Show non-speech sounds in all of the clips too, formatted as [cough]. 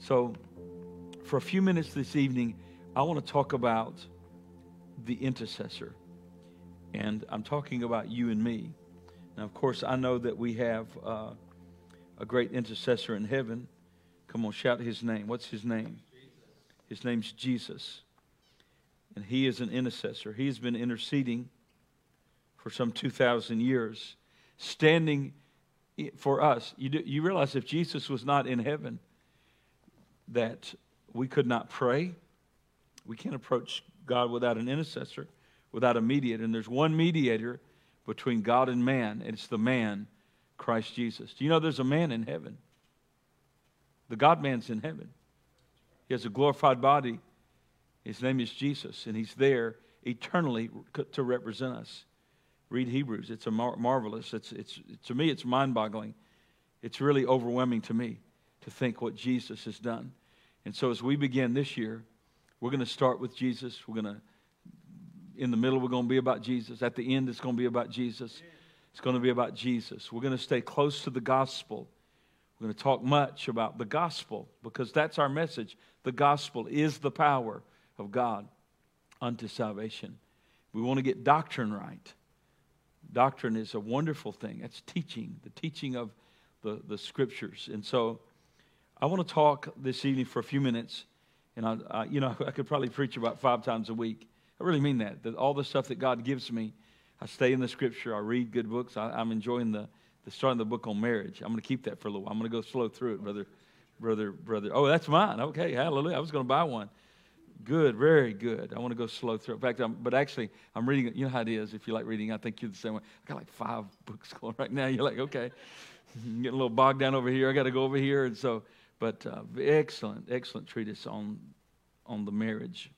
So, for a few minutes this evening, I want to talk about the intercessor. And I'm talking about you and me. Now, of course, I know that we have uh, a great intercessor in heaven. Come on, shout his name. What's his name? His name's Jesus. And he is an intercessor. He's been interceding for some 2,000 years, standing for us. You, do, you realize if Jesus was not in heaven, that we could not pray. We can't approach God without an intercessor, without a mediator. And there's one mediator between God and man, and it's the man, Christ Jesus. Do you know there's a man in heaven? The God man's in heaven. He has a glorified body. His name is Jesus, and he's there eternally to represent us. Read Hebrews. It's a mar- marvelous. It's, it's, to me, it's mind boggling. It's really overwhelming to me to think what Jesus has done. And so as we begin this year, we're going to start with Jesus. We're going to, in the middle, we're going to be about Jesus. At the end, it's going to be about Jesus. It's going to be about Jesus. We're going to stay close to the gospel. We're going to talk much about the gospel because that's our message. The gospel is the power of God unto salvation. We want to get doctrine right. Doctrine is a wonderful thing. That's teaching, the teaching of the, the scriptures. And so I want to talk this evening for a few minutes. And, I, I, you know, [laughs] I could probably preach about five times a week. I really mean that. that all the stuff that God gives me, I stay in the scripture. I read good books. I, am enjoying the, the starting the book on marriage. I'm going to keep that for a little while. I'm going to go slow through it, brother, brother, brother. Oh, that's mine. Okay, hallelujah. I was going to buy one. Good, very good. I want to go slow through. In fact, I'm, but actually, I'm reading. You know how it is. If you like reading, I think you're the same way. I got like five books [laughs] going right now. You're like, okay, [laughs] I'm getting a little bogged down over here. I got to go over here, and so. But uh, excellent, excellent treatise on on the marriage.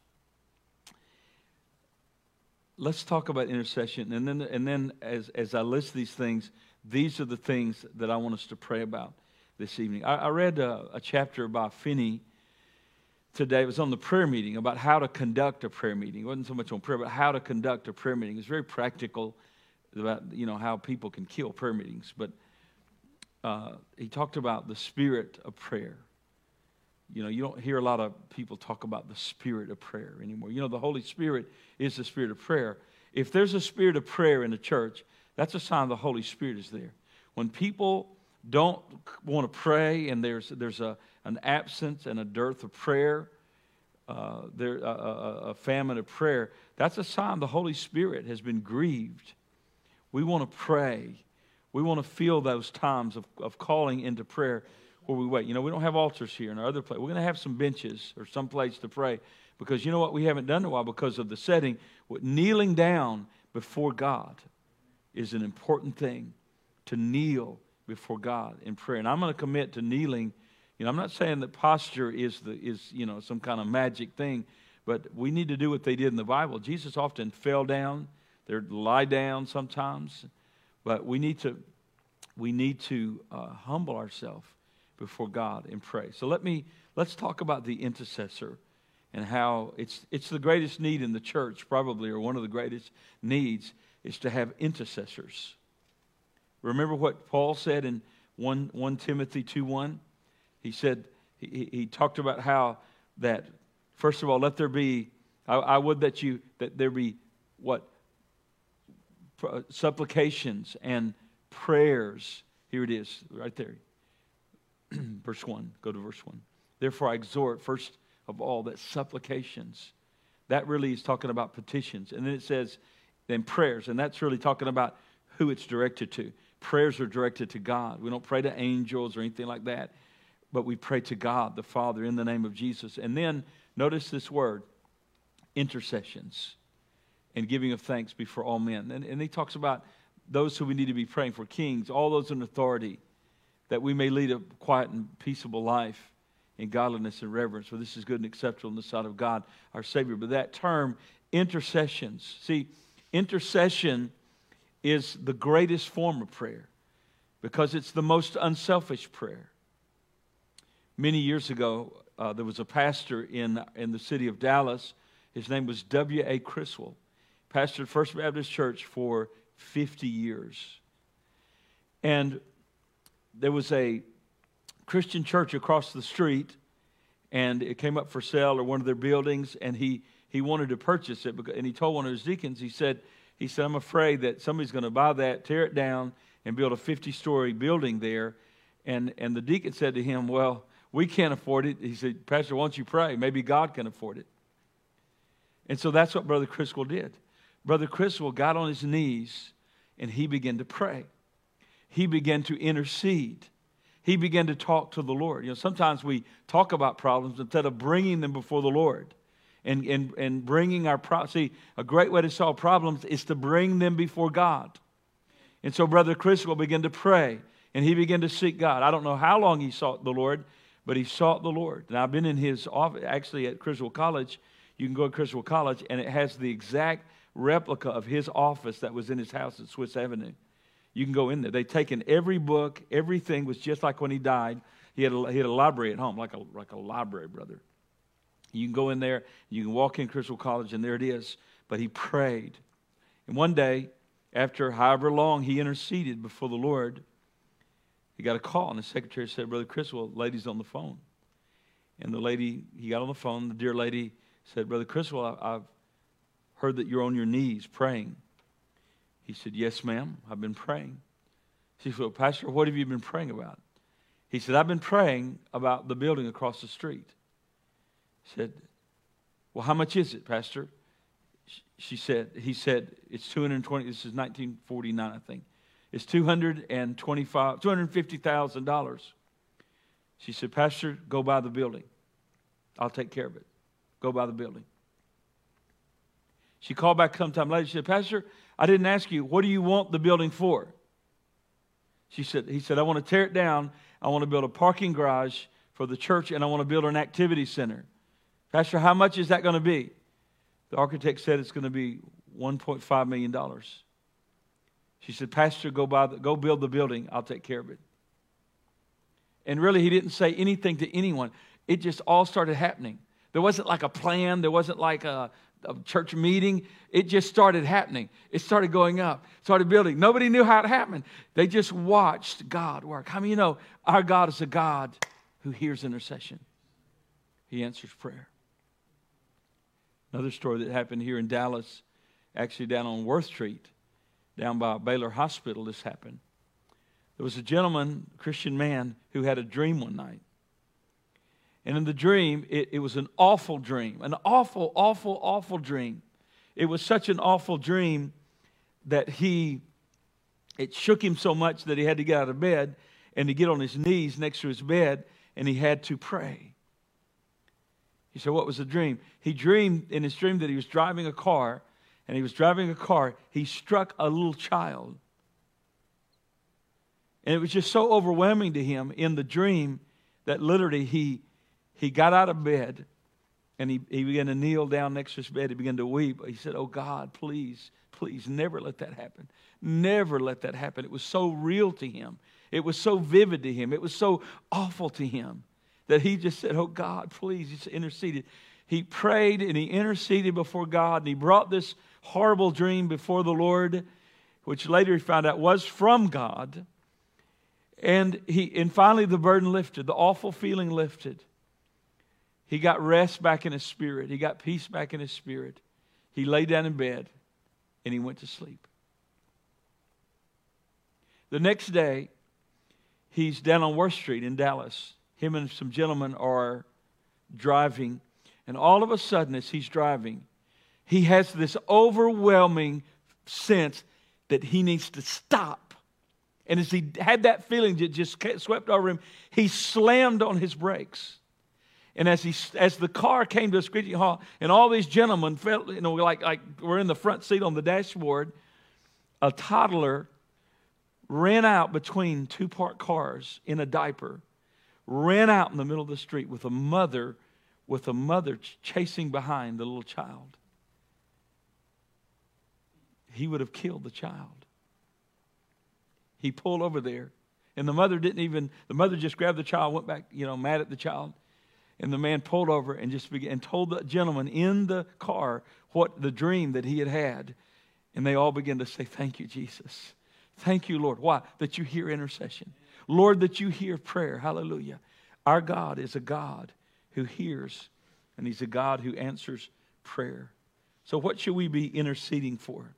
Let's talk about intercession, and then and then as as I list these things, these are the things that I want us to pray about this evening. I, I read a, a chapter by Finney today. It was on the prayer meeting about how to conduct a prayer meeting. It wasn't so much on prayer, but how to conduct a prayer meeting. It's very practical about you know how people can kill prayer meetings. But uh, he talked about the spirit of prayer. You know, you don't hear a lot of people talk about the spirit of prayer anymore. You know, the Holy Spirit is the spirit of prayer. If there's a spirit of prayer in the church, that's a sign the Holy Spirit is there. When people don't want to pray and there's, there's a, an absence and a dearth of prayer, uh, there, a, a, a famine of prayer, that's a sign the Holy Spirit has been grieved. We want to pray. We want to feel those times of, of calling into prayer where we wait. You know, we don't have altars here in our other place. We're going to have some benches or some place to pray because you know what? We haven't done in a while because of the setting. What, Kneeling down before God is an important thing to kneel before God in prayer. And I'm going to commit to kneeling you know, I'm not saying that posture is, the, is you know, some kind of magic thing, but we need to do what they did in the Bible. Jesus often fell down. They'd lie down sometimes. But we need to, we need to uh, humble ourselves before God and pray. So let me, let's talk about the intercessor and how it's, it's the greatest need in the church, probably, or one of the greatest needs, is to have intercessors. Remember what Paul said in 1, 1 Timothy 2 1? He said, he, he talked about how that, first of all, let there be, I, I would that you, that there be what? Uh, supplications and prayers. Here it is, right there. [clears throat] verse 1. Go to verse 1. Therefore, I exhort, first of all, that supplications. That really is talking about petitions. And then it says, then prayers. And that's really talking about who it's directed to. Prayers are directed to God. We don't pray to angels or anything like that but we pray to God the Father in the name of Jesus. And then notice this word intercessions and giving of thanks before all men. And, and he talks about those who we need to be praying for kings, all those in authority, that we may lead a quiet and peaceable life in godliness and reverence, for this is good and acceptable in the sight of God our Savior. But that term, intercessions, see, intercession is the greatest form of prayer because it's the most unselfish prayer. Many years ago, uh, there was a pastor in, in the city of Dallas. His name was W.A. Criswell. Pastored First Baptist Church for 50 years. And there was a Christian church across the street, and it came up for sale or one of their buildings, and he, he wanted to purchase it. Because, and he told one of his deacons, he said, he said, I'm afraid that somebody's going to buy that, tear it down, and build a 50 story building there. And, and the deacon said to him, Well, we can't afford it. He said, Pastor, why don't you pray? Maybe God can afford it. And so that's what Brother Criswell did. Brother Criswell got on his knees and he began to pray. He began to intercede. He began to talk to the Lord. You know, sometimes we talk about problems instead of bringing them before the Lord and, and, and bringing our problems. See, a great way to solve problems is to bring them before God. And so Brother Criswell began to pray and he began to seek God. I don't know how long he sought the Lord, but he sought the Lord. And I've been in his office, actually at Criswell College. You can go to Criswell College, and it has the exact replica of his office that was in his house at Swiss Avenue. You can go in there. They've taken every book, everything was just like when he died. He had a, he had a library at home, like a, like a library, brother. You can go in there, you can walk in Criswell College, and there it is. But he prayed. And one day, after however long he interceded before the Lord, he got a call, and the secretary said, Brother Criswell, lady's on the phone. And the lady, he got on the phone, the dear lady said, Brother Criswell, I've heard that you're on your knees praying. He said, Yes, ma'am, I've been praying. She said, well, Pastor, what have you been praying about? He said, I've been praying about the building across the street. He said, Well, how much is it, Pastor? She said, He said, It's 220, this is 1949, I think. It's 225, $250,000. She said, Pastor, go buy the building. I'll take care of it. Go buy the building. She called back sometime later. She said, Pastor, I didn't ask you, what do you want the building for? She said, he said, I want to tear it down. I want to build a parking garage for the church and I want to build an activity center. Pastor, how much is that going to be? The architect said it's going to be $1.5 million. She said, Pastor, go, buy the, go build the building. I'll take care of it. And really, he didn't say anything to anyone. It just all started happening. There wasn't like a plan, there wasn't like a, a church meeting. It just started happening. It started going up, started building. Nobody knew how it happened. They just watched God work. How many you know our God is a God who hears intercession? He answers prayer. Another story that happened here in Dallas, actually down on Worth Street, down by Baylor Hospital, this happened. There was a gentleman, Christian man, who had a dream one night. And in the dream, it, it was an awful dream, an awful, awful, awful dream. It was such an awful dream that he, it shook him so much that he had to get out of bed and to get on his knees next to his bed and he had to pray. He said, What was the dream? He dreamed in his dream that he was driving a car, and he was driving a car. He struck a little child. And it was just so overwhelming to him in the dream that literally he he got out of bed and he, he began to kneel down next to his bed. He began to weep. He said, Oh God, please, please never let that happen. Never let that happen. It was so real to him. It was so vivid to him. It was so awful to him that he just said, Oh God, please. He interceded. He prayed and he interceded before God and he brought this horrible dream before the Lord, which later he found out was from God. And he and finally the burden lifted, the awful feeling lifted. He got rest back in his spirit. He got peace back in his spirit. He lay down in bed and he went to sleep. The next day, he's down on Worth Street in Dallas. Him and some gentlemen are driving, and all of a sudden, as he's driving, he has this overwhelming sense that he needs to stop. And as he had that feeling that just swept over him, he slammed on his brakes. And as, he, as the car came to a screeching halt, and all these gentlemen felt, you know, like, like we're in the front seat on the dashboard, a toddler ran out between two parked cars in a diaper, ran out in the middle of the street with a mother, with a mother chasing behind the little child. He would have killed the child. He pulled over there, and the mother didn't even. The mother just grabbed the child, went back, you know, mad at the child, and the man pulled over and just began and told the gentleman in the car what the dream that he had had. And they all began to say, Thank you, Jesus. Thank you, Lord. Why? That you hear intercession. Lord, that you hear prayer. Hallelujah. Our God is a God who hears, and He's a God who answers prayer. So, what should we be interceding for?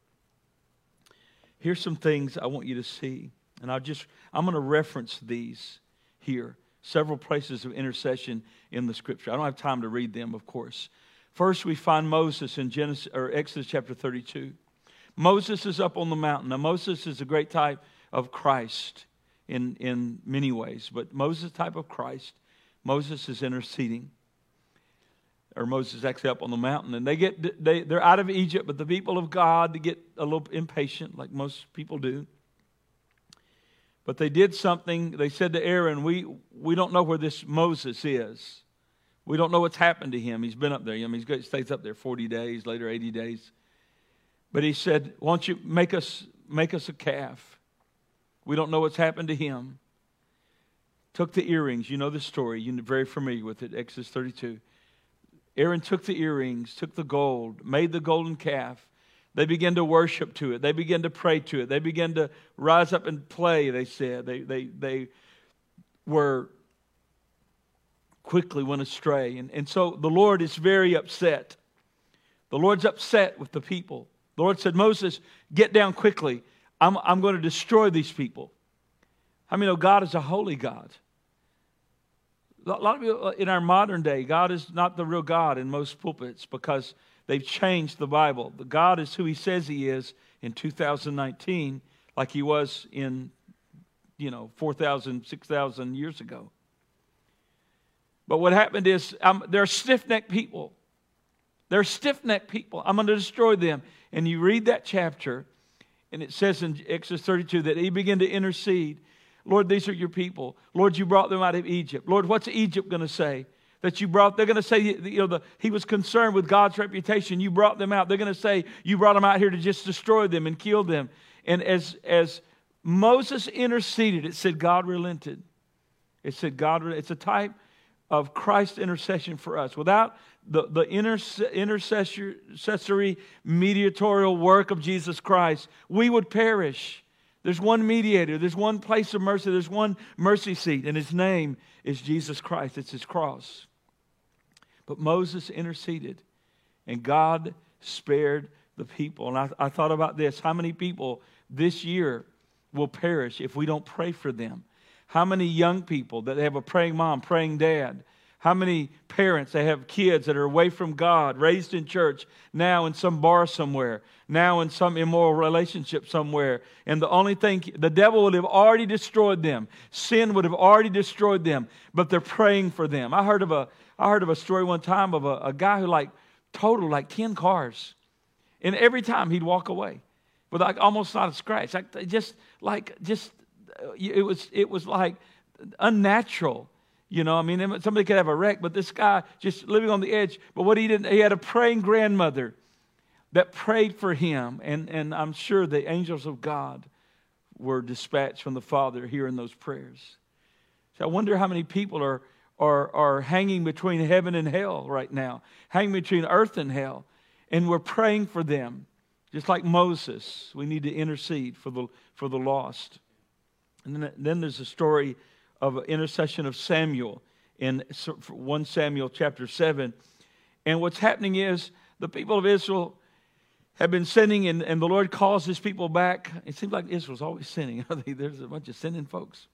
Here's some things I want you to see. And I'll just, I'm going to reference these here. Several places of intercession in the scripture. I don't have time to read them, of course. First, we find Moses in Genesis or Exodus chapter 32. Moses is up on the mountain. Now, Moses is a great type of Christ in, in many ways, but Moses type of Christ. Moses is interceding or Moses is actually up on the mountain, and they get they they're out of Egypt, but the people of God get a little impatient, like most people do. But they did something. They said to Aaron, "We we don't know where this Moses is. We don't know what's happened to him. He's been up there. I mean, he stays up there forty days, later eighty days. But he said, "Why don't you make us make us a calf? We don't know what's happened to him." Took the earrings. You know the story. You're very familiar with it. Exodus thirty-two Aaron took the earrings, took the gold, made the golden calf. They began to worship to it. They began to pray to it. They began to rise up and play, they said. They, they, they were quickly went astray. And, and so the Lord is very upset. The Lord's upset with the people. The Lord said, Moses, get down quickly. I'm, I'm going to destroy these people. I mean, oh, God is a holy God. A lot of people in our modern day, God is not the real God in most pulpits because they've changed the Bible. The God is who He says He is in 2019, like He was in, you know, 4,000, 6,000 years ago. But what happened is um, they're stiff necked people. They're stiff necked people. I'm going to destroy them. And you read that chapter, and it says in Exodus 32 that He began to intercede. Lord, these are your people. Lord, you brought them out of Egypt. Lord, what's Egypt going to say? That you brought, they're going to say, you know, the, he was concerned with God's reputation. You brought them out. They're going to say, you brought them out here to just destroy them and kill them. And as, as Moses interceded, it said God relented. It said God, it's a type of Christ's intercession for us. Without the, the intercessory mediatorial work of Jesus Christ, we would perish. There's one mediator, there's one place of mercy, there's one mercy seat, and his name is Jesus Christ. It's his cross. But Moses interceded, and God spared the people. And I, I thought about this how many people this year will perish if we don't pray for them? How many young people that have a praying mom, praying dad, how many parents they have kids that are away from God, raised in church, now in some bar somewhere, now in some immoral relationship somewhere. And the only thing, the devil would have already destroyed them. Sin would have already destroyed them, but they're praying for them. I heard of a, I heard of a story one time of a, a guy who like totaled like 10 cars. And every time he'd walk away with like almost not a scratch. Like just like, just, uh, it was, it was like unnatural you know, I mean, somebody could have a wreck, but this guy just living on the edge. But what he did, he had a praying grandmother that prayed for him. And, and I'm sure the angels of God were dispatched from the Father hearing those prayers. So I wonder how many people are, are, are hanging between heaven and hell right now, hanging between earth and hell. And we're praying for them. Just like Moses, we need to intercede for the, for the lost. And then, then there's a story of an intercession of Samuel in 1 Samuel chapter 7. And what's happening is the people of Israel have been sinning, and, and the Lord calls his people back. It seems like Israel's always sinning. [laughs] There's a bunch of sinning folks.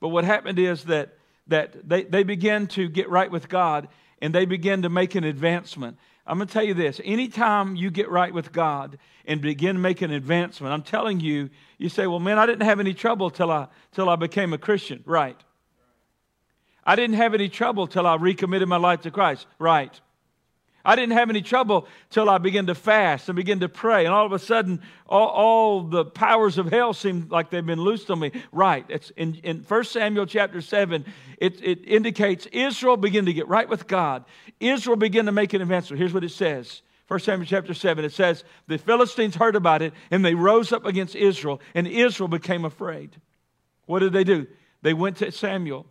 But what happened is that, that they, they began to get right with God, and they began to make an advancement. I'm going to tell you this anytime you get right with God and begin making advancement, I'm telling you, you say, well, man, I didn't have any trouble till I, till I became a Christian. Right. I didn't have any trouble till I recommitted my life to Christ. Right. I didn't have any trouble till I began to fast and begin to pray. And all of a sudden, all, all, the powers of hell seem like they've been loosed on me. Right. It's in, in 1 Samuel chapter 7, it, it indicates Israel began to get right with God. Israel began to make an advancement. Here's what it says. 1 Samuel chapter 7, it says, The Philistines heard about it, and they rose up against Israel, and Israel became afraid. What did they do? They went to Samuel,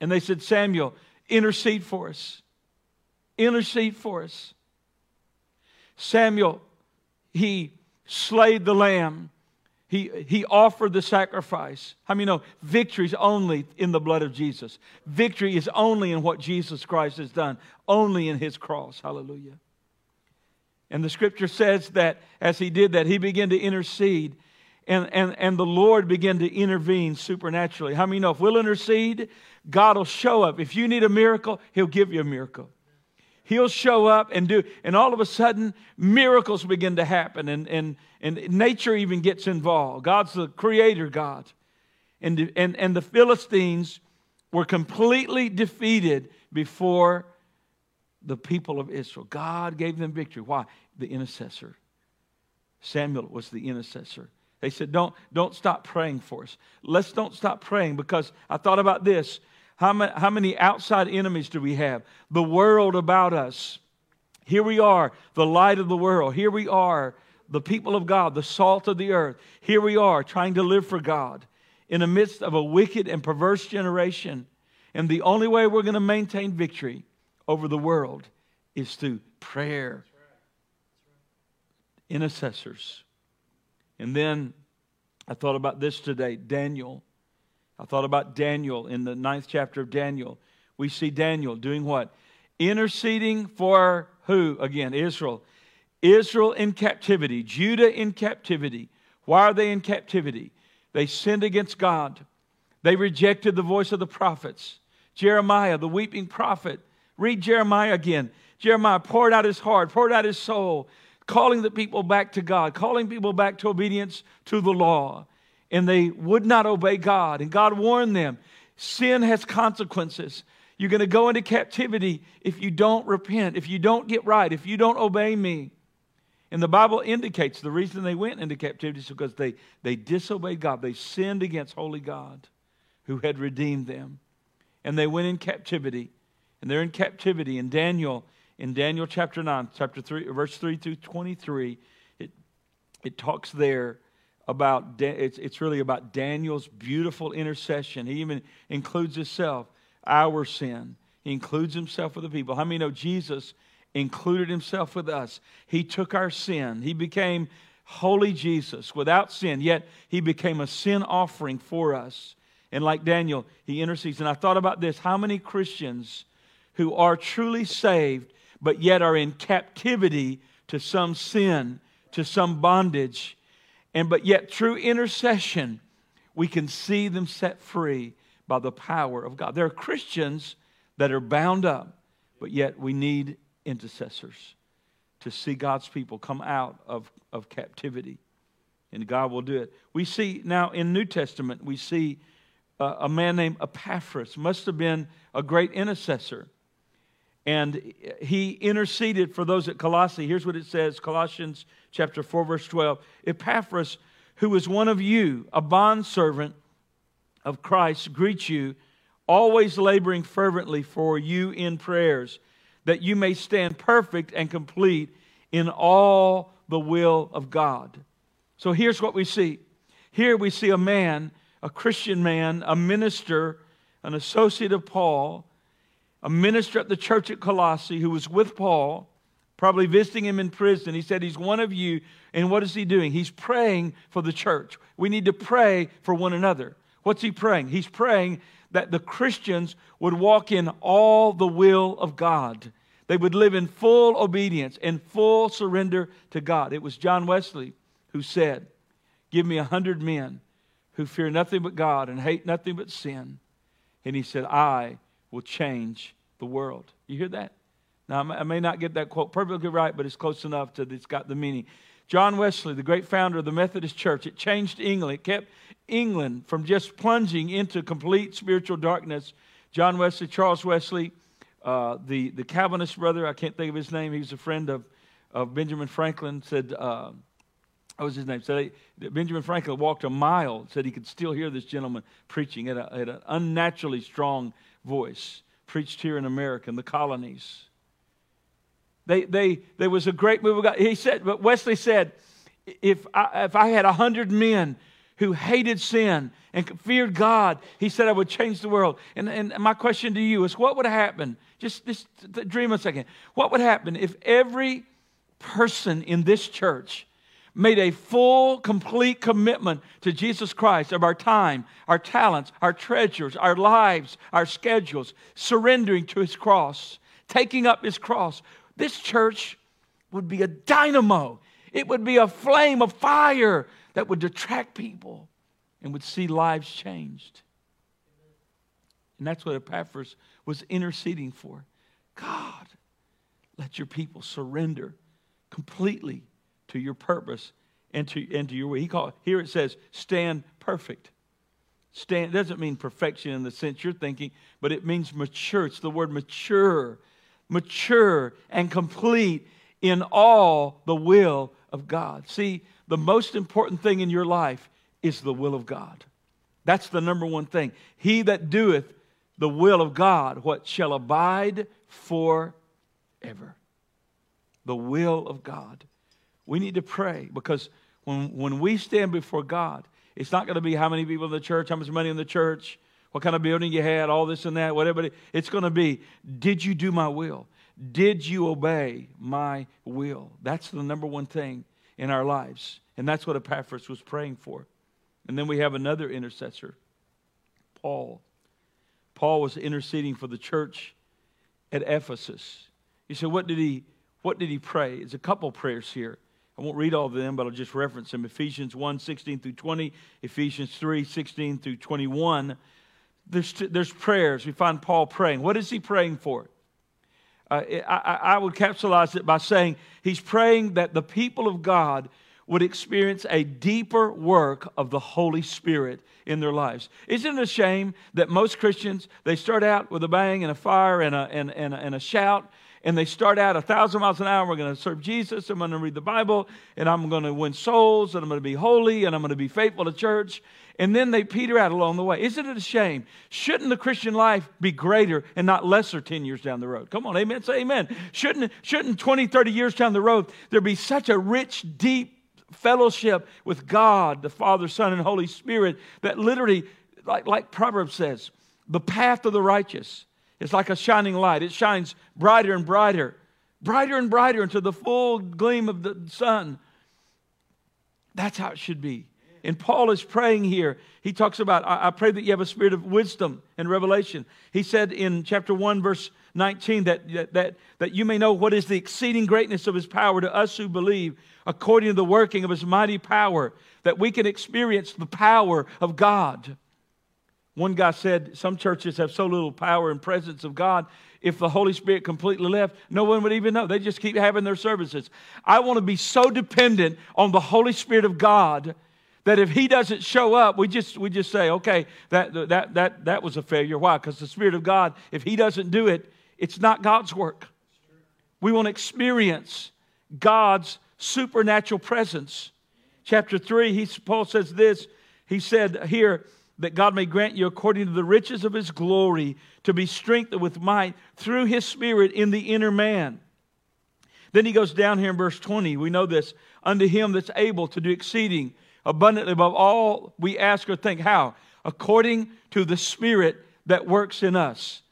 and they said, Samuel, intercede for us intercede for us. Samuel, he slayed the lamb. He, he offered the sacrifice. How many know victory is only in the blood of Jesus? Victory is only in what Jesus Christ has done, only in his cross. Hallelujah. And the scripture says that as he did that, he began to intercede and, and, and the Lord began to intervene supernaturally. How many know if we'll intercede, God will show up. If you need a miracle, he'll give you a miracle. He'll show up and do, and all of a sudden, miracles begin to happen, and, and, and nature even gets involved. God's the creator God. And, and, and the Philistines were completely defeated before the people of Israel. God gave them victory. Why? The intercessor. Samuel was the intercessor. They said, don't, don't stop praying for us. Let's don't stop praying because I thought about this. How many, how many outside enemies do we have? The world about us. Here we are, the light of the world. Here we are, the people of God, the salt of the earth. Here we are, trying to live for God in the midst of a wicked and perverse generation. And the only way we're going to maintain victory over the world is through prayer. Intercessors. And then I thought about this today Daniel. I thought about Daniel in the ninth chapter of Daniel. We see Daniel doing what? Interceding for who? Again, Israel. Israel in captivity, Judah in captivity. Why are they in captivity? They sinned against God. They rejected the voice of the prophets. Jeremiah, the weeping prophet. Read Jeremiah again. Jeremiah poured out his heart, poured out his soul, calling the people back to God, calling people back to obedience to the law and they would not obey God. And God warned them sin has consequences. You're going to go into captivity if you don't repent, if you don't get right, if you don't obey me. And the Bible indicates the reason they went into captivity is because they, they disobeyed God. They sinned against holy God who had redeemed them. And they went in captivity. And they're in captivity. In Daniel, in Daniel chapter 9, chapter 3, verse 3 through 23, it, it talks there about, it's, it's really about Daniel's beautiful intercession. He even includes himself, our sin. He includes himself with the people. How many know Jesus included himself with us? He took our sin. He became holy Jesus without sin, yet he became a sin offering for us. And like Daniel, he intercedes. And I thought about this how many Christians who are truly saved, but yet are in captivity to some sin, to some bondage? And but yet through intercession, we can see them set free by the power of God. There are Christians that are bound up, but yet we need intercessors to see God's people come out of, of captivity. And God will do it. We see now in New Testament, we see a, a man named Epaphras, must have been a great intercessor. And he interceded for those at Colossae. Here's what it says Colossians chapter 4, verse 12. Epaphras, who is one of you, a bondservant of Christ, greets you, always laboring fervently for you in prayers, that you may stand perfect and complete in all the will of God. So here's what we see. Here we see a man, a Christian man, a minister, an associate of Paul a minister at the church at Colossae who was with Paul, probably visiting him in prison. He said, He's one of you. And what is he doing? He's praying for the church. We need to pray for one another. What's he praying? He's praying that the Christians would walk in all the will of God. They would live in full obedience and full surrender to God. It was John Wesley who said, Give me a hundred men who fear nothing but God and hate nothing but sin. And he said, I will change the world. You hear that? Now, I may not get that quote perfectly right, but it's close enough to it's got the meaning. John Wesley, the great founder of the Methodist Church, it changed England. It kept England from just plunging into complete spiritual darkness. John Wesley, Charles Wesley, uh, the, the Calvinist brother, I can't think of his name, he was a friend of, of Benjamin Franklin, said, uh, what was his name? Said Benjamin Franklin walked a mile, said he could still hear this gentleman preaching at, a, at an unnaturally strong voice, preached here in America, in the colonies. They, they, there was a great move of God. He said, but Wesley said, if I, if I had a hundred men who hated sin and feared God, he said I would change the world. And, and my question to you is, what would happen? Just, just dream a second. What would happen if every person in this church made a full, complete commitment to Jesus Christ of our time, our talents, our treasures, our lives, our schedules, surrendering to his cross, taking up his cross, this church would be a dynamo. It would be a flame of fire that would attract people and would see lives changed. And that's what Epaphras was interceding for. God, let your people surrender completely to your purpose and to, and to your way. He called, here it says, stand perfect. Stand doesn't mean perfection in the sense you're thinking, but it means mature. It's the word mature, mature and complete in all the will of God. See, the most important thing in your life is the will of God. That's the number one thing. He that doeth the will of God, what shall abide forever. The will of God. We need to pray because when, when we stand before God, it's not going to be how many people in the church, how much money in the church, what kind of building you had, all this and that, whatever. It's going to be, did you do my will? Did you obey my will? That's the number one thing in our lives. And that's what Epaphras was praying for. And then we have another intercessor, Paul. Paul was interceding for the church at Ephesus. You say, what did he, what did he pray? It's a couple prayers here. I won't read all of them, but I'll just reference them. Ephesians 1, 16 through 20, Ephesians 3, 16 through 21. There's, there's prayers. We find Paul praying. What is he praying for? Uh, I, I would capsulize it by saying he's praying that the people of God would experience a deeper work of the Holy Spirit in their lives. Isn't it a shame that most Christians, they start out with a bang and a fire and a, and, and, and a shout, and they start out a thousand miles an hour. We're going to serve Jesus. I'm going to read the Bible, and I'm going to win souls, and I'm going to be holy, and I'm going to be faithful to church. And then they peter out along the way. Isn't it a shame? Shouldn't the Christian life be greater and not lesser 10 years down the road? Come on, amen. Say amen. Shouldn't, shouldn't 20, 30 years down the road there be such a rich, deep fellowship with God, the Father, Son, and Holy Spirit that literally, like, like Proverbs says, the path of the righteous it's like a shining light. It shines brighter and brighter, brighter and brighter into the full gleam of the sun. That's how it should be. And Paul is praying here. He talks about, I, I pray that you have a spirit of wisdom and revelation. He said in chapter 1, verse 19, that, that, that you may know what is the exceeding greatness of his power to us who believe, according to the working of his mighty power, that we can experience the power of God. One guy said some churches have so little power and presence of God, if the Holy Spirit completely left, no one would even know. They just keep having their services. I want to be so dependent on the Holy Spirit of God that if he doesn't show up, we just we just say, okay, that that that that was a failure. Why? Because the Spirit of God, if he doesn't do it, it's not God's work. We want to experience God's supernatural presence. Chapter 3, he, Paul says this. He said here, that God may grant you according to the riches of his glory to be strengthened with might through his spirit in the inner man. Then he goes down here in verse 20. We know this. Unto him that's able to do exceeding abundantly above all we ask or think. How? According to the spirit that works in us.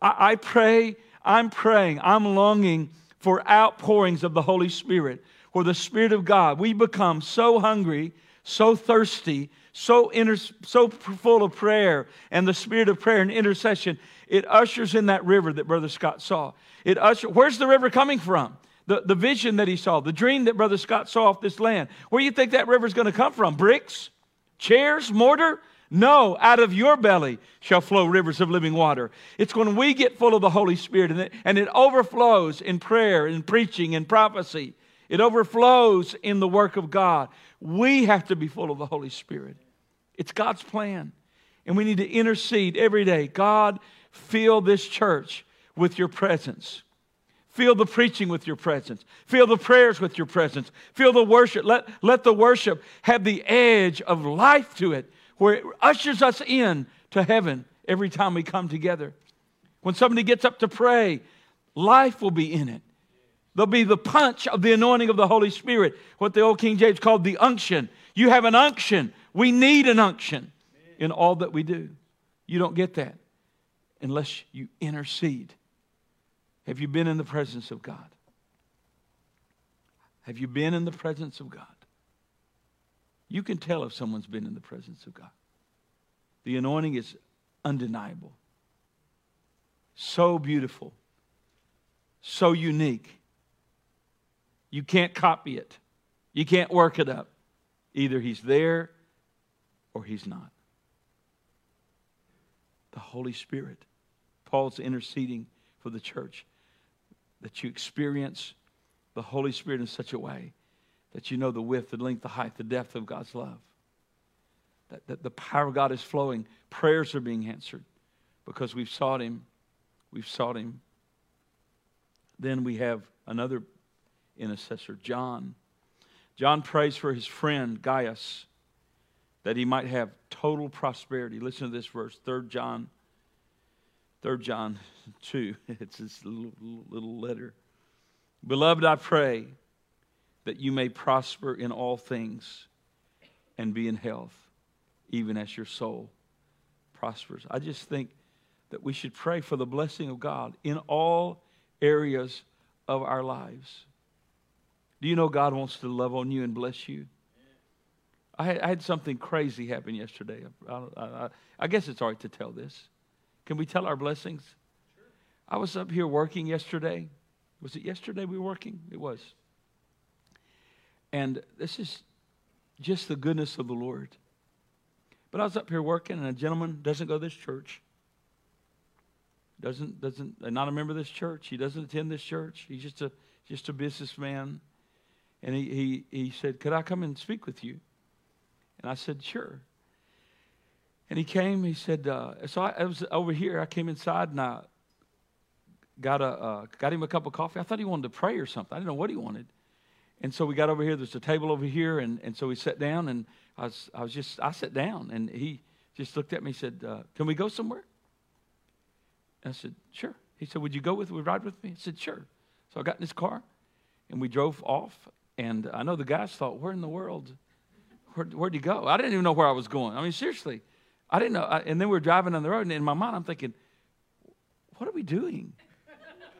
I, I pray, I'm praying, I'm longing for outpourings of the Holy Spirit, where the Spirit of God, we become so hungry, so thirsty so, inter- so full of prayer and the spirit of prayer and intercession, it ushers in that river that Brother Scott saw. It usher, where's the river coming from? The, the vision that he saw, the dream that Brother Scott saw off this land. Where do you think that river's going to come from? Bricks? Chairs? Mortar? No, out of your belly shall flow rivers of living water. It's when we get full of the Holy Spirit and it, and it overflows in prayer and preaching and prophecy. It overflows in the work of God. We have to be full of the Holy Spirit. It's God's plan. And we need to intercede every day. God, fill this church with your presence. Fill the preaching with your presence. Fill the prayers with your presence. Fill the worship. Let, let the worship have the edge of life to it, where it ushers us in to heaven every time we come together. When somebody gets up to pray, life will be in it. There'll be the punch of the anointing of the Holy Spirit, what the old King James called the unction. You have an unction we need an unction in all that we do. You don't get that unless you intercede. Have you been in the presence of God? Have you been in the presence of God? You can tell if someone's been in the presence of God. The anointing is undeniable. So beautiful. So unique. You can't copy it. You can't work it up. Either he's there or he's not. The Holy Spirit. Paul's interceding for the church that you experience the Holy Spirit in such a way that you know the width, the length, the height, the depth of God's love. That, that the power of God is flowing. Prayers are being answered because we've sought Him. We've sought Him. Then we have another intercessor, John. John prays for his friend Gaius that he might have total prosperity. Listen to this verse, 3 John, 3 John [laughs] 2. It's this little, little letter. Beloved, I pray that you may prosper in all things and be in health, even as your soul prospers. I just think that we should pray for the blessing of God in all areas of our lives. Do you know God wants to love on you and bless you? I had, I had something crazy happen yesterday. I, I, I, guess it's all right to tell this. Can we tell our blessings? Sure. I was up here working yesterday. Was it yesterday we were working? It was. And this is just the goodness of the Lord. But I was up here working, and a gentleman doesn't go to this church. Doesn't doesn't not a member of this church. He doesn't attend this church. He's just a just a businessman. And he, he, he said, Could I come and speak with you? And I said, Sure. And he came, he said, uh, So I, I, was over here. I came inside and I got, a, uh, got him a cup of coffee. I thought he wanted to pray or something. I didn't know what he wanted. And so we got over here. There's a table over here. And, and so we sat down and I was, I was just, I sat down and he just looked at me and said, uh, Can we go somewhere? And I said, Sure. He said, Would you go with me, ride with me? I said, Sure. So I got in his car and we drove off. And I know the guys thought, Where in the world? Where, where'd you go? I didn't even know where I was going. I mean, seriously. I didn't know. I, and then we are driving on the road, and in my mind, I'm thinking, What are we doing?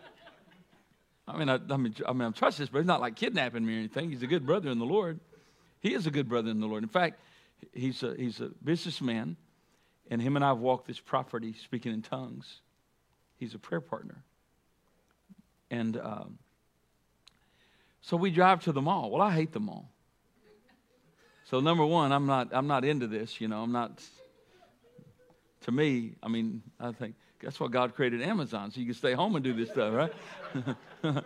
[laughs] I mean, I, I, mean, I mean, I'm trust this, but he's not like kidnapping me or anything. He's a good brother in the Lord. He is a good brother in the Lord. In fact, he's a, he's a businessman, and him and I have walked this property speaking in tongues. He's a prayer partner. And um, so we drive to the mall. Well, I hate the mall. So number one, I'm not I'm not into this. You know, I'm not. To me, I mean, I think that's why God created Amazon, so you can stay home and do this stuff, right? [laughs]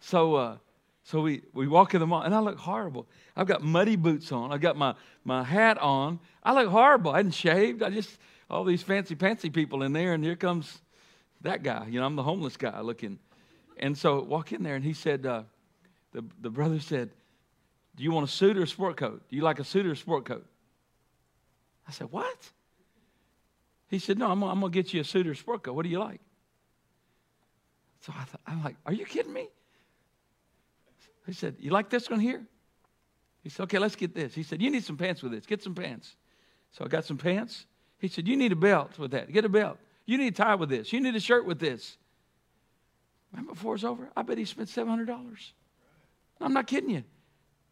so, uh, so we, we walk in the mall, and I look horrible. I've got muddy boots on. I've got my, my hat on. I look horrible. I hadn't shaved. I just all these fancy fancy people in there, and here comes that guy. You know, I'm the homeless guy looking. And so walk in there, and he said, uh, the, the brother said, Do you want a suit or a sport coat? Do you like a suit or a sport coat? I said, What? He said, No, I'm, I'm going to get you a suit or a sport coat. What do you like? So I thought, I'm like, Are you kidding me? He said, You like this one here? He said, Okay, let's get this. He said, You need some pants with this. Get some pants. So I got some pants. He said, You need a belt with that. Get a belt. You need a tie with this. You need a shirt with this. And before it's over, I bet he spent $700. I'm not kidding you.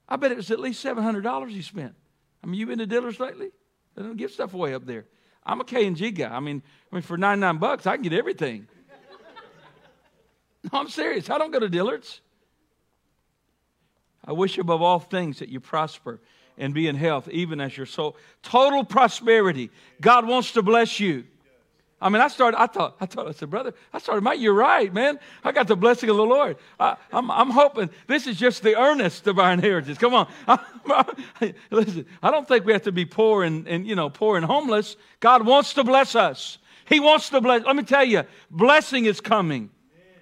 I bet it was at least $700 he spent. I mean, you been to dealers lately? They don't give stuff away up there. I'm a K&G guy. I mean, I mean, for 99 bucks, I can get everything. no, I'm serious. I don't go to Dillard's. I wish above all things that you prosper and be in health, even as your soul. Total prosperity. God wants to bless you. I mean, I started, I thought, I thought, I said, brother, I started, Mike, you're right, man. I got the blessing of the Lord. I, am I'm, I'm hoping this is just the earnest of our inheritance. Come on. [laughs] Listen, I don't think we have to be poor and, and, you know, poor and homeless. God wants to bless us. He wants to bless. Let me tell you, blessing is coming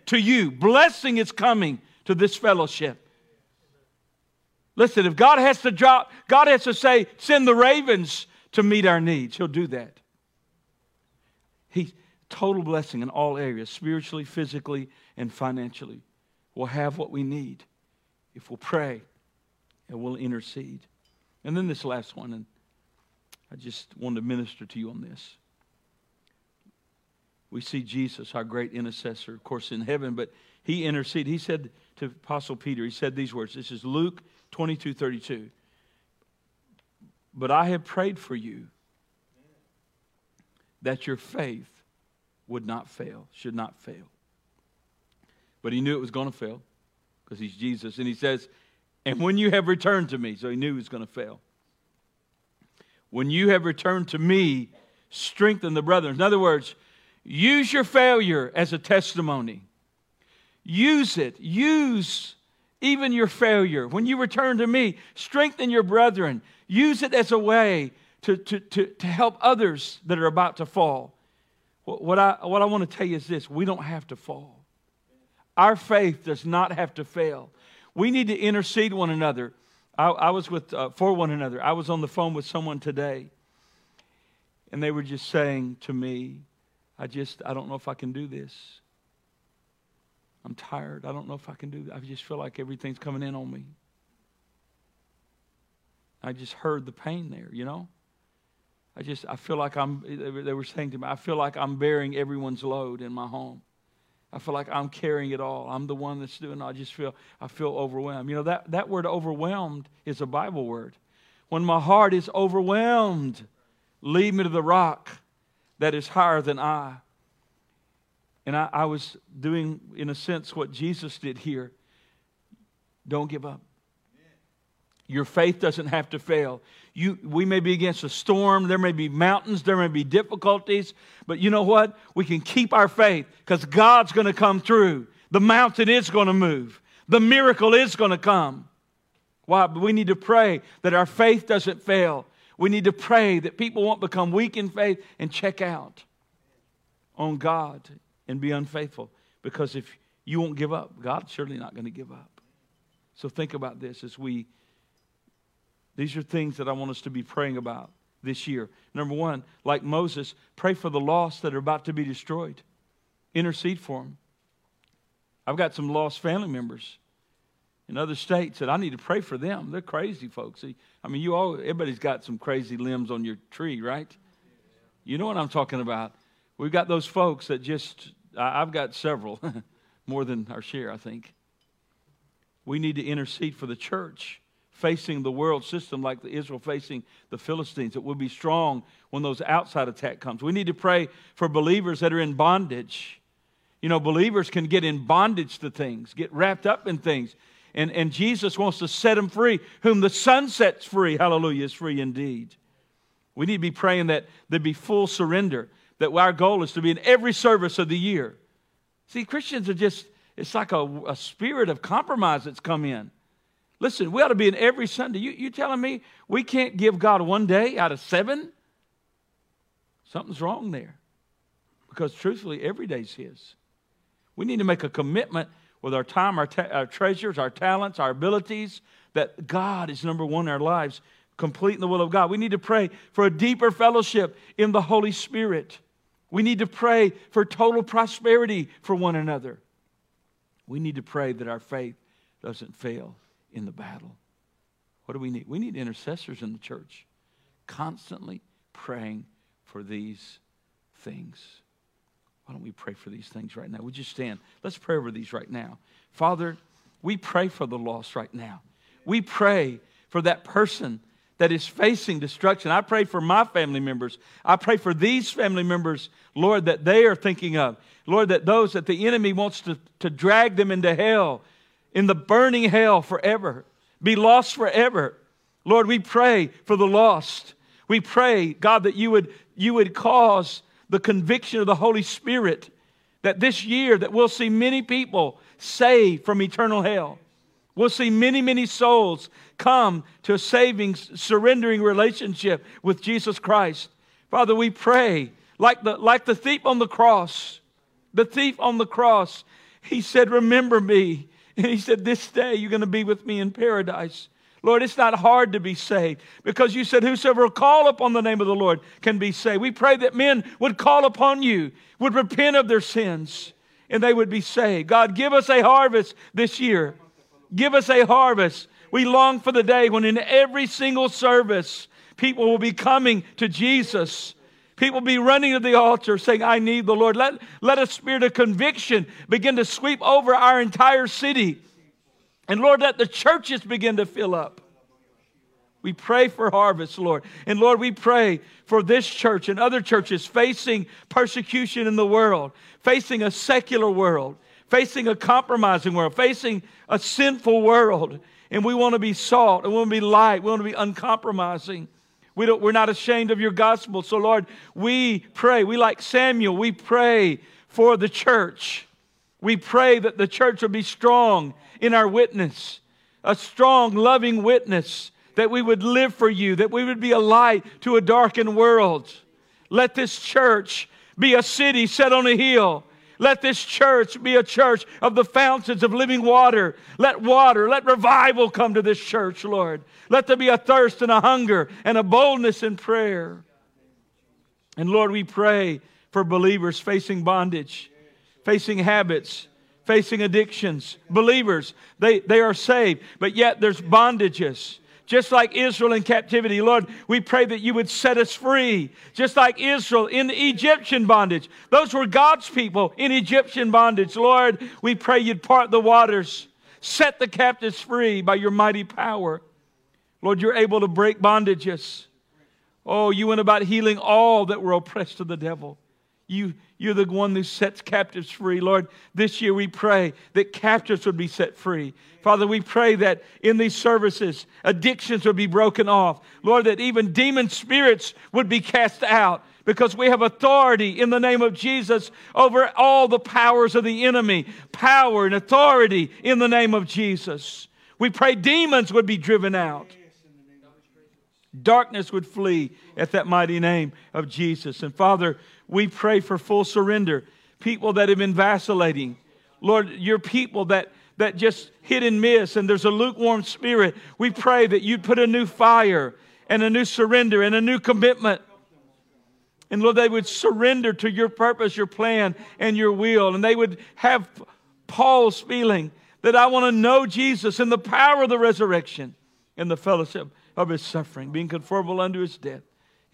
to you. Blessing is coming to this fellowship. Listen, if God has to drop, God has to say, send the ravens to meet our needs, He'll do that. He total blessing in all areas, spiritually, physically, and financially. We'll have what we need if we'll pray and we'll intercede. And then this last one, and I just wanted to minister to you on this. We see Jesus, our great intercessor, of course, in heaven, but he interceded. He said to Apostle Peter, he said these words. This is Luke 22 32. But I have prayed for you that your faith would not fail, should not fail. But he knew it was going to fail because he's Jesus. And he says, And when you have returned to me, so he knew he was going to fail. When you have returned to me, strengthen the brethren. In other words, use your failure as a testimony. Use it. Use even your failure. When you return to me, strengthen your brethren. Use it as a way to, to, to, to help others that are about to fall. What I, what I want to tell you is this we don't have to fall. Our faith does not have to fail. We need to intercede one another. I, I was with, uh, for one another. I was on the phone with someone today, and they were just saying to me, I just, I don't know if I can do this. I'm tired. I don't know if I can do that. I just feel like everything's coming in on me. I just heard the pain there, you know? I just, I feel like I'm, they were saying to me, I feel like I'm bearing everyone's load in my home. I feel like I'm carrying it all. I'm the one that's doing it. I just feel, I feel overwhelmed. You know, that, that word overwhelmed is a Bible word. When my heart is overwhelmed, lead me to the rock that is higher than I. And I, I was doing, in a sense, what Jesus did here. Don't give up. Your faith doesn't have to fail. You, we may be against a storm, there may be mountains, there may be difficulties, but you know what? We can keep our faith because God's going to come through. The mountain is going to move, the miracle is going to come. Why? But we need to pray that our faith doesn't fail. We need to pray that people won't become weak in faith and check out on God and be unfaithful. Because if you won't give up, God's surely not going to give up. So think about this as we these are things that I want us to be praying about this year. Number one, like Moses, pray for the lost that are about to be destroyed. Intercede for them. I've got some lost family members in other states that I need to pray for them. They're crazy folks. I mean, you all, everybody's got some crazy limbs on your tree, right? You know what I'm talking about. We've got those folks that just, I've got several, [laughs] more than our share, I think. We need to intercede for the church facing the world system like the Israel facing the Philistines. It will be strong when those outside attack comes. We need to pray for believers that are in bondage. You know, believers can get in bondage to things, get wrapped up in things. And, and Jesus wants to set them free. Whom the Son sets free, hallelujah, is free indeed. We need to be praying that there be full surrender, that our goal is to be in every service of the year. See, Christians are just, it's like a, a spirit of compromise that's come in. Listen, we ought to be in every Sunday. You, you telling me we can't give God one day out of seven? Something's wrong there. Because truthfully, every day's His. We need to make a commitment with our time, our, ta- our treasures, our talents, our abilities, that God is number one in our lives, complete in the will of God. We need to pray for a deeper fellowship in the Holy Spirit. We need to pray for total prosperity for one another. We need to pray that our faith doesn't fail in the battle. What do we need? We need intercessors in the church, constantly praying for these things. Why don't we pray for these things right now? Would you stand? Let's pray over these right now. Father, we pray for the lost right now. We pray for that person that is facing destruction. I pray for my family members. I pray for these family members, Lord, that they are thinking of. Lord, that those that the enemy wants to, to drag them into hell in the burning hell forever, be lost forever. Lord, we pray for the lost. We pray, God, that you would, you would cause the conviction of the Holy Spirit that this year that we'll see many people saved from eternal hell. We'll see many, many souls come to a saving, surrendering relationship with Jesus Christ. Father, we pray, like the, like the thief on the cross, the thief on the cross, he said, Remember me and he said, This day you're going to be with me in paradise. Lord, it's not hard to be saved because you said, Whosoever will call upon the name of the Lord can be saved. We pray that men would call upon you, would repent of their sins, and they would be saved. God, give us a harvest this year. Give us a harvest. We long for the day when in every single service, people will be coming to Jesus People be running to the altar saying, I need the Lord. Let, let a spirit of conviction begin to sweep over our entire city. And Lord, let the churches begin to fill up. We pray for harvest, Lord. And Lord, we pray for this church and other churches facing persecution in the world, facing a secular world, facing a compromising world, facing a sinful world. And we want to be salt and we want to be light. We want to be uncompromising. We don't, we're not ashamed of your gospel. So, Lord, we pray. We, like Samuel, we pray for the church. We pray that the church will be strong in our witness, a strong, loving witness that we would live for you, that we would be a light to a darkened world. Let this church be a city set on a hill. Let this church be a church of the fountains of living water. Let water, let revival come to this church, Lord. Let there be a thirst and a hunger and a boldness in prayer. And Lord, we pray for believers facing bondage, facing habits, facing addictions. Believers, they, they are saved, but yet there's bondages just like Israel in captivity. Lord, we pray that you would set us free, just like Israel in Egyptian bondage. Those were God's people in Egyptian bondage. Lord, we pray you'd part the waters, set the captives free by your mighty power. Lord, you're able to break bondages. Oh, you went about healing all that were oppressed of the devil. You, you're the one who sets captives free. Lord, this year we pray that captives would be set free. Father, we pray that in these services, addictions would be broken off. Lord, that even demon spirits would be cast out because we have authority in the name of Jesus over all the powers of the enemy. Power and authority in the name of Jesus. We pray demons would be driven out. Darkness would flee at that mighty name of Jesus. And Father, we pray for full surrender. People that have been vacillating. Lord, your people that, that just hit and miss and there's a lukewarm spirit. We pray that you'd put a new fire and a new surrender and a new commitment. And Lord, they would surrender to your purpose, your plan, and your will. And they would have Paul's feeling that I want to know Jesus in the power of the resurrection and the fellowship of his suffering, being conformable unto his death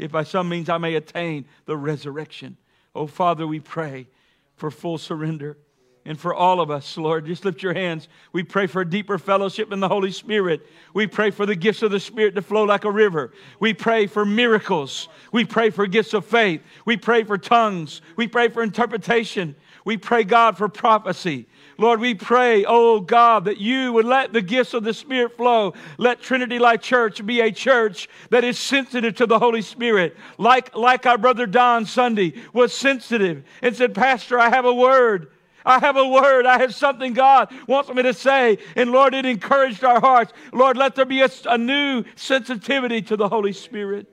if by some means I may attain the resurrection. Oh, Father, we pray for full surrender. And for all of us, Lord, just lift your hands. We pray for a deeper fellowship in the Holy Spirit. We pray for the gifts of the Spirit to flow like a river. We pray for miracles. We pray for gifts of faith. We pray for tongues. We pray for interpretation. We pray, God, for prophecy. Lord, we pray, oh God, that you would let the gifts of the Spirit flow. Let Trinity Life Church be a church that is sensitive to the Holy Spirit, like, like our brother Don Sunday was sensitive and said, Pastor, I have a word. I have a word. I have something God wants me to say. And Lord, it encouraged our hearts. Lord, let there be a, a new sensitivity to the Holy Spirit.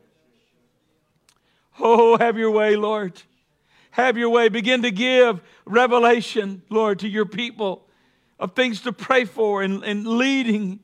Oh, have your way, Lord. Have your way. Begin to give revelation, Lord, to your people of things to pray for and, and leading.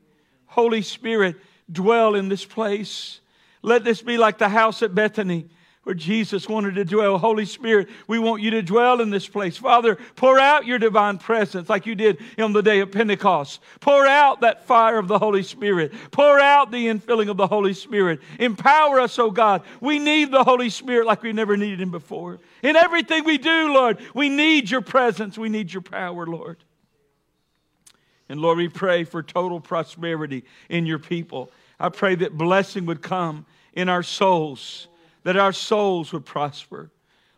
Holy Spirit, dwell in this place. Let this be like the house at Bethany where Jesus wanted to dwell. Holy Spirit, we want you to dwell in this place. Father, pour out your divine presence like you did on the day of Pentecost. Pour out that fire of the Holy Spirit. Pour out the infilling of the Holy Spirit. Empower us, oh God. We need the Holy Spirit like we never needed him before. In everything we do, Lord, we need your presence. We need your power, Lord. And Lord, we pray for total prosperity in your people. I pray that blessing would come in our souls that our souls would prosper.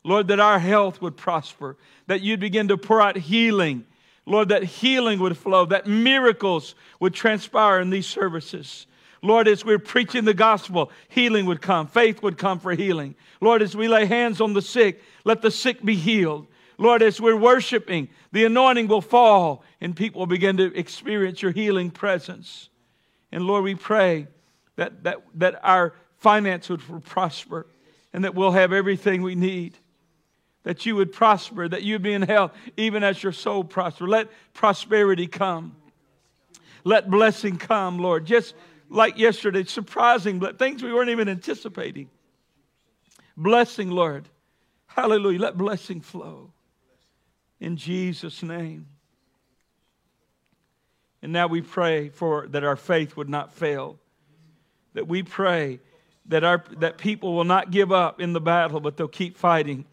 Lord, that our health would prosper, that you'd begin to pour out healing. Lord, that healing would flow, that miracles would transpire in these services. Lord, as we're preaching the gospel, healing would come, faith would come for healing. Lord, as we lay hands on the sick, let the sick be healed. Lord, as we're worshiping, the anointing will fall and people will begin to experience your healing presence. And Lord, we pray that, that, that our finances would prosper and that we'll have everything we need. That you would prosper, that you'd be in health, even as your soul prosper. Let prosperity come. Let blessing come, Lord. Just like yesterday, surprising, but things we weren't even anticipating. Blessing, Lord. Hallelujah. Let blessing flow. In Jesus' name. And now we pray for that our faith would not fail. That we pray that, our, that people will not give up in the battle, but they'll keep fighting.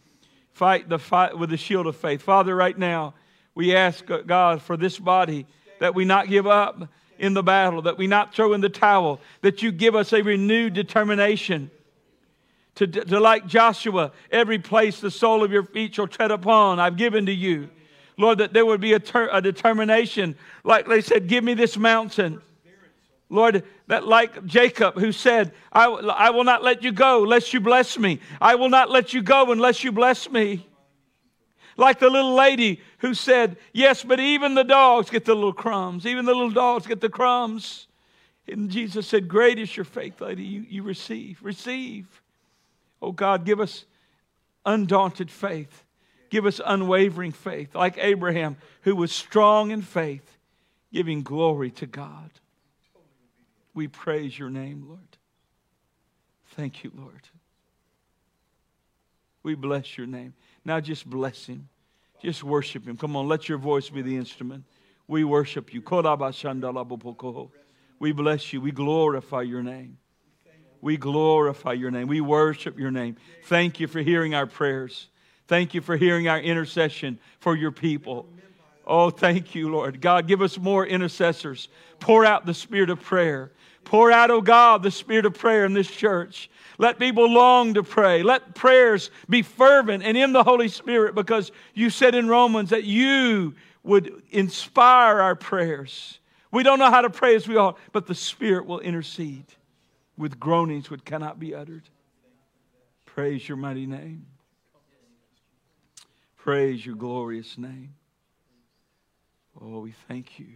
Fight the fight with the shield of faith. Father, right now, we ask uh, God for this body that we not give up in the battle, that we not throw in the towel, that you give us a renewed determination to, to like Joshua, every place the sole of your feet shall tread upon, I've given to you. Lord, that there would be a, ter- a determination, like they said, give me this mountain. Lord, that like Jacob who said, I, I will not let you go unless you bless me. I will not let you go unless you bless me. Like the little lady who said, Yes, but even the dogs get the little crumbs. Even the little dogs get the crumbs. And Jesus said, Great is your faith, lady. You, you receive. Receive. Oh God, give us undaunted faith. Give us unwavering faith, like Abraham, who was strong in faith, giving glory to God. We praise your name, Lord. Thank you, Lord. We bless your name. Now just bless him. Just worship him. Come on, let your voice be the instrument. We worship you. We bless you. We glorify your name. We glorify your name. We worship your name. Thank you for hearing our prayers. Thank you for hearing our intercession for your people. Oh, thank you, Lord. God, give us more intercessors. Pour out the spirit of prayer. Pour out, oh God, the spirit of prayer in this church. Let people long to pray. Let prayers be fervent and in the Holy Spirit because you said in Romans that you would inspire our prayers. We don't know how to pray as we ought, but the Spirit will intercede with groanings which cannot be uttered. Praise your mighty name. Praise your glorious name. Oh, we thank you.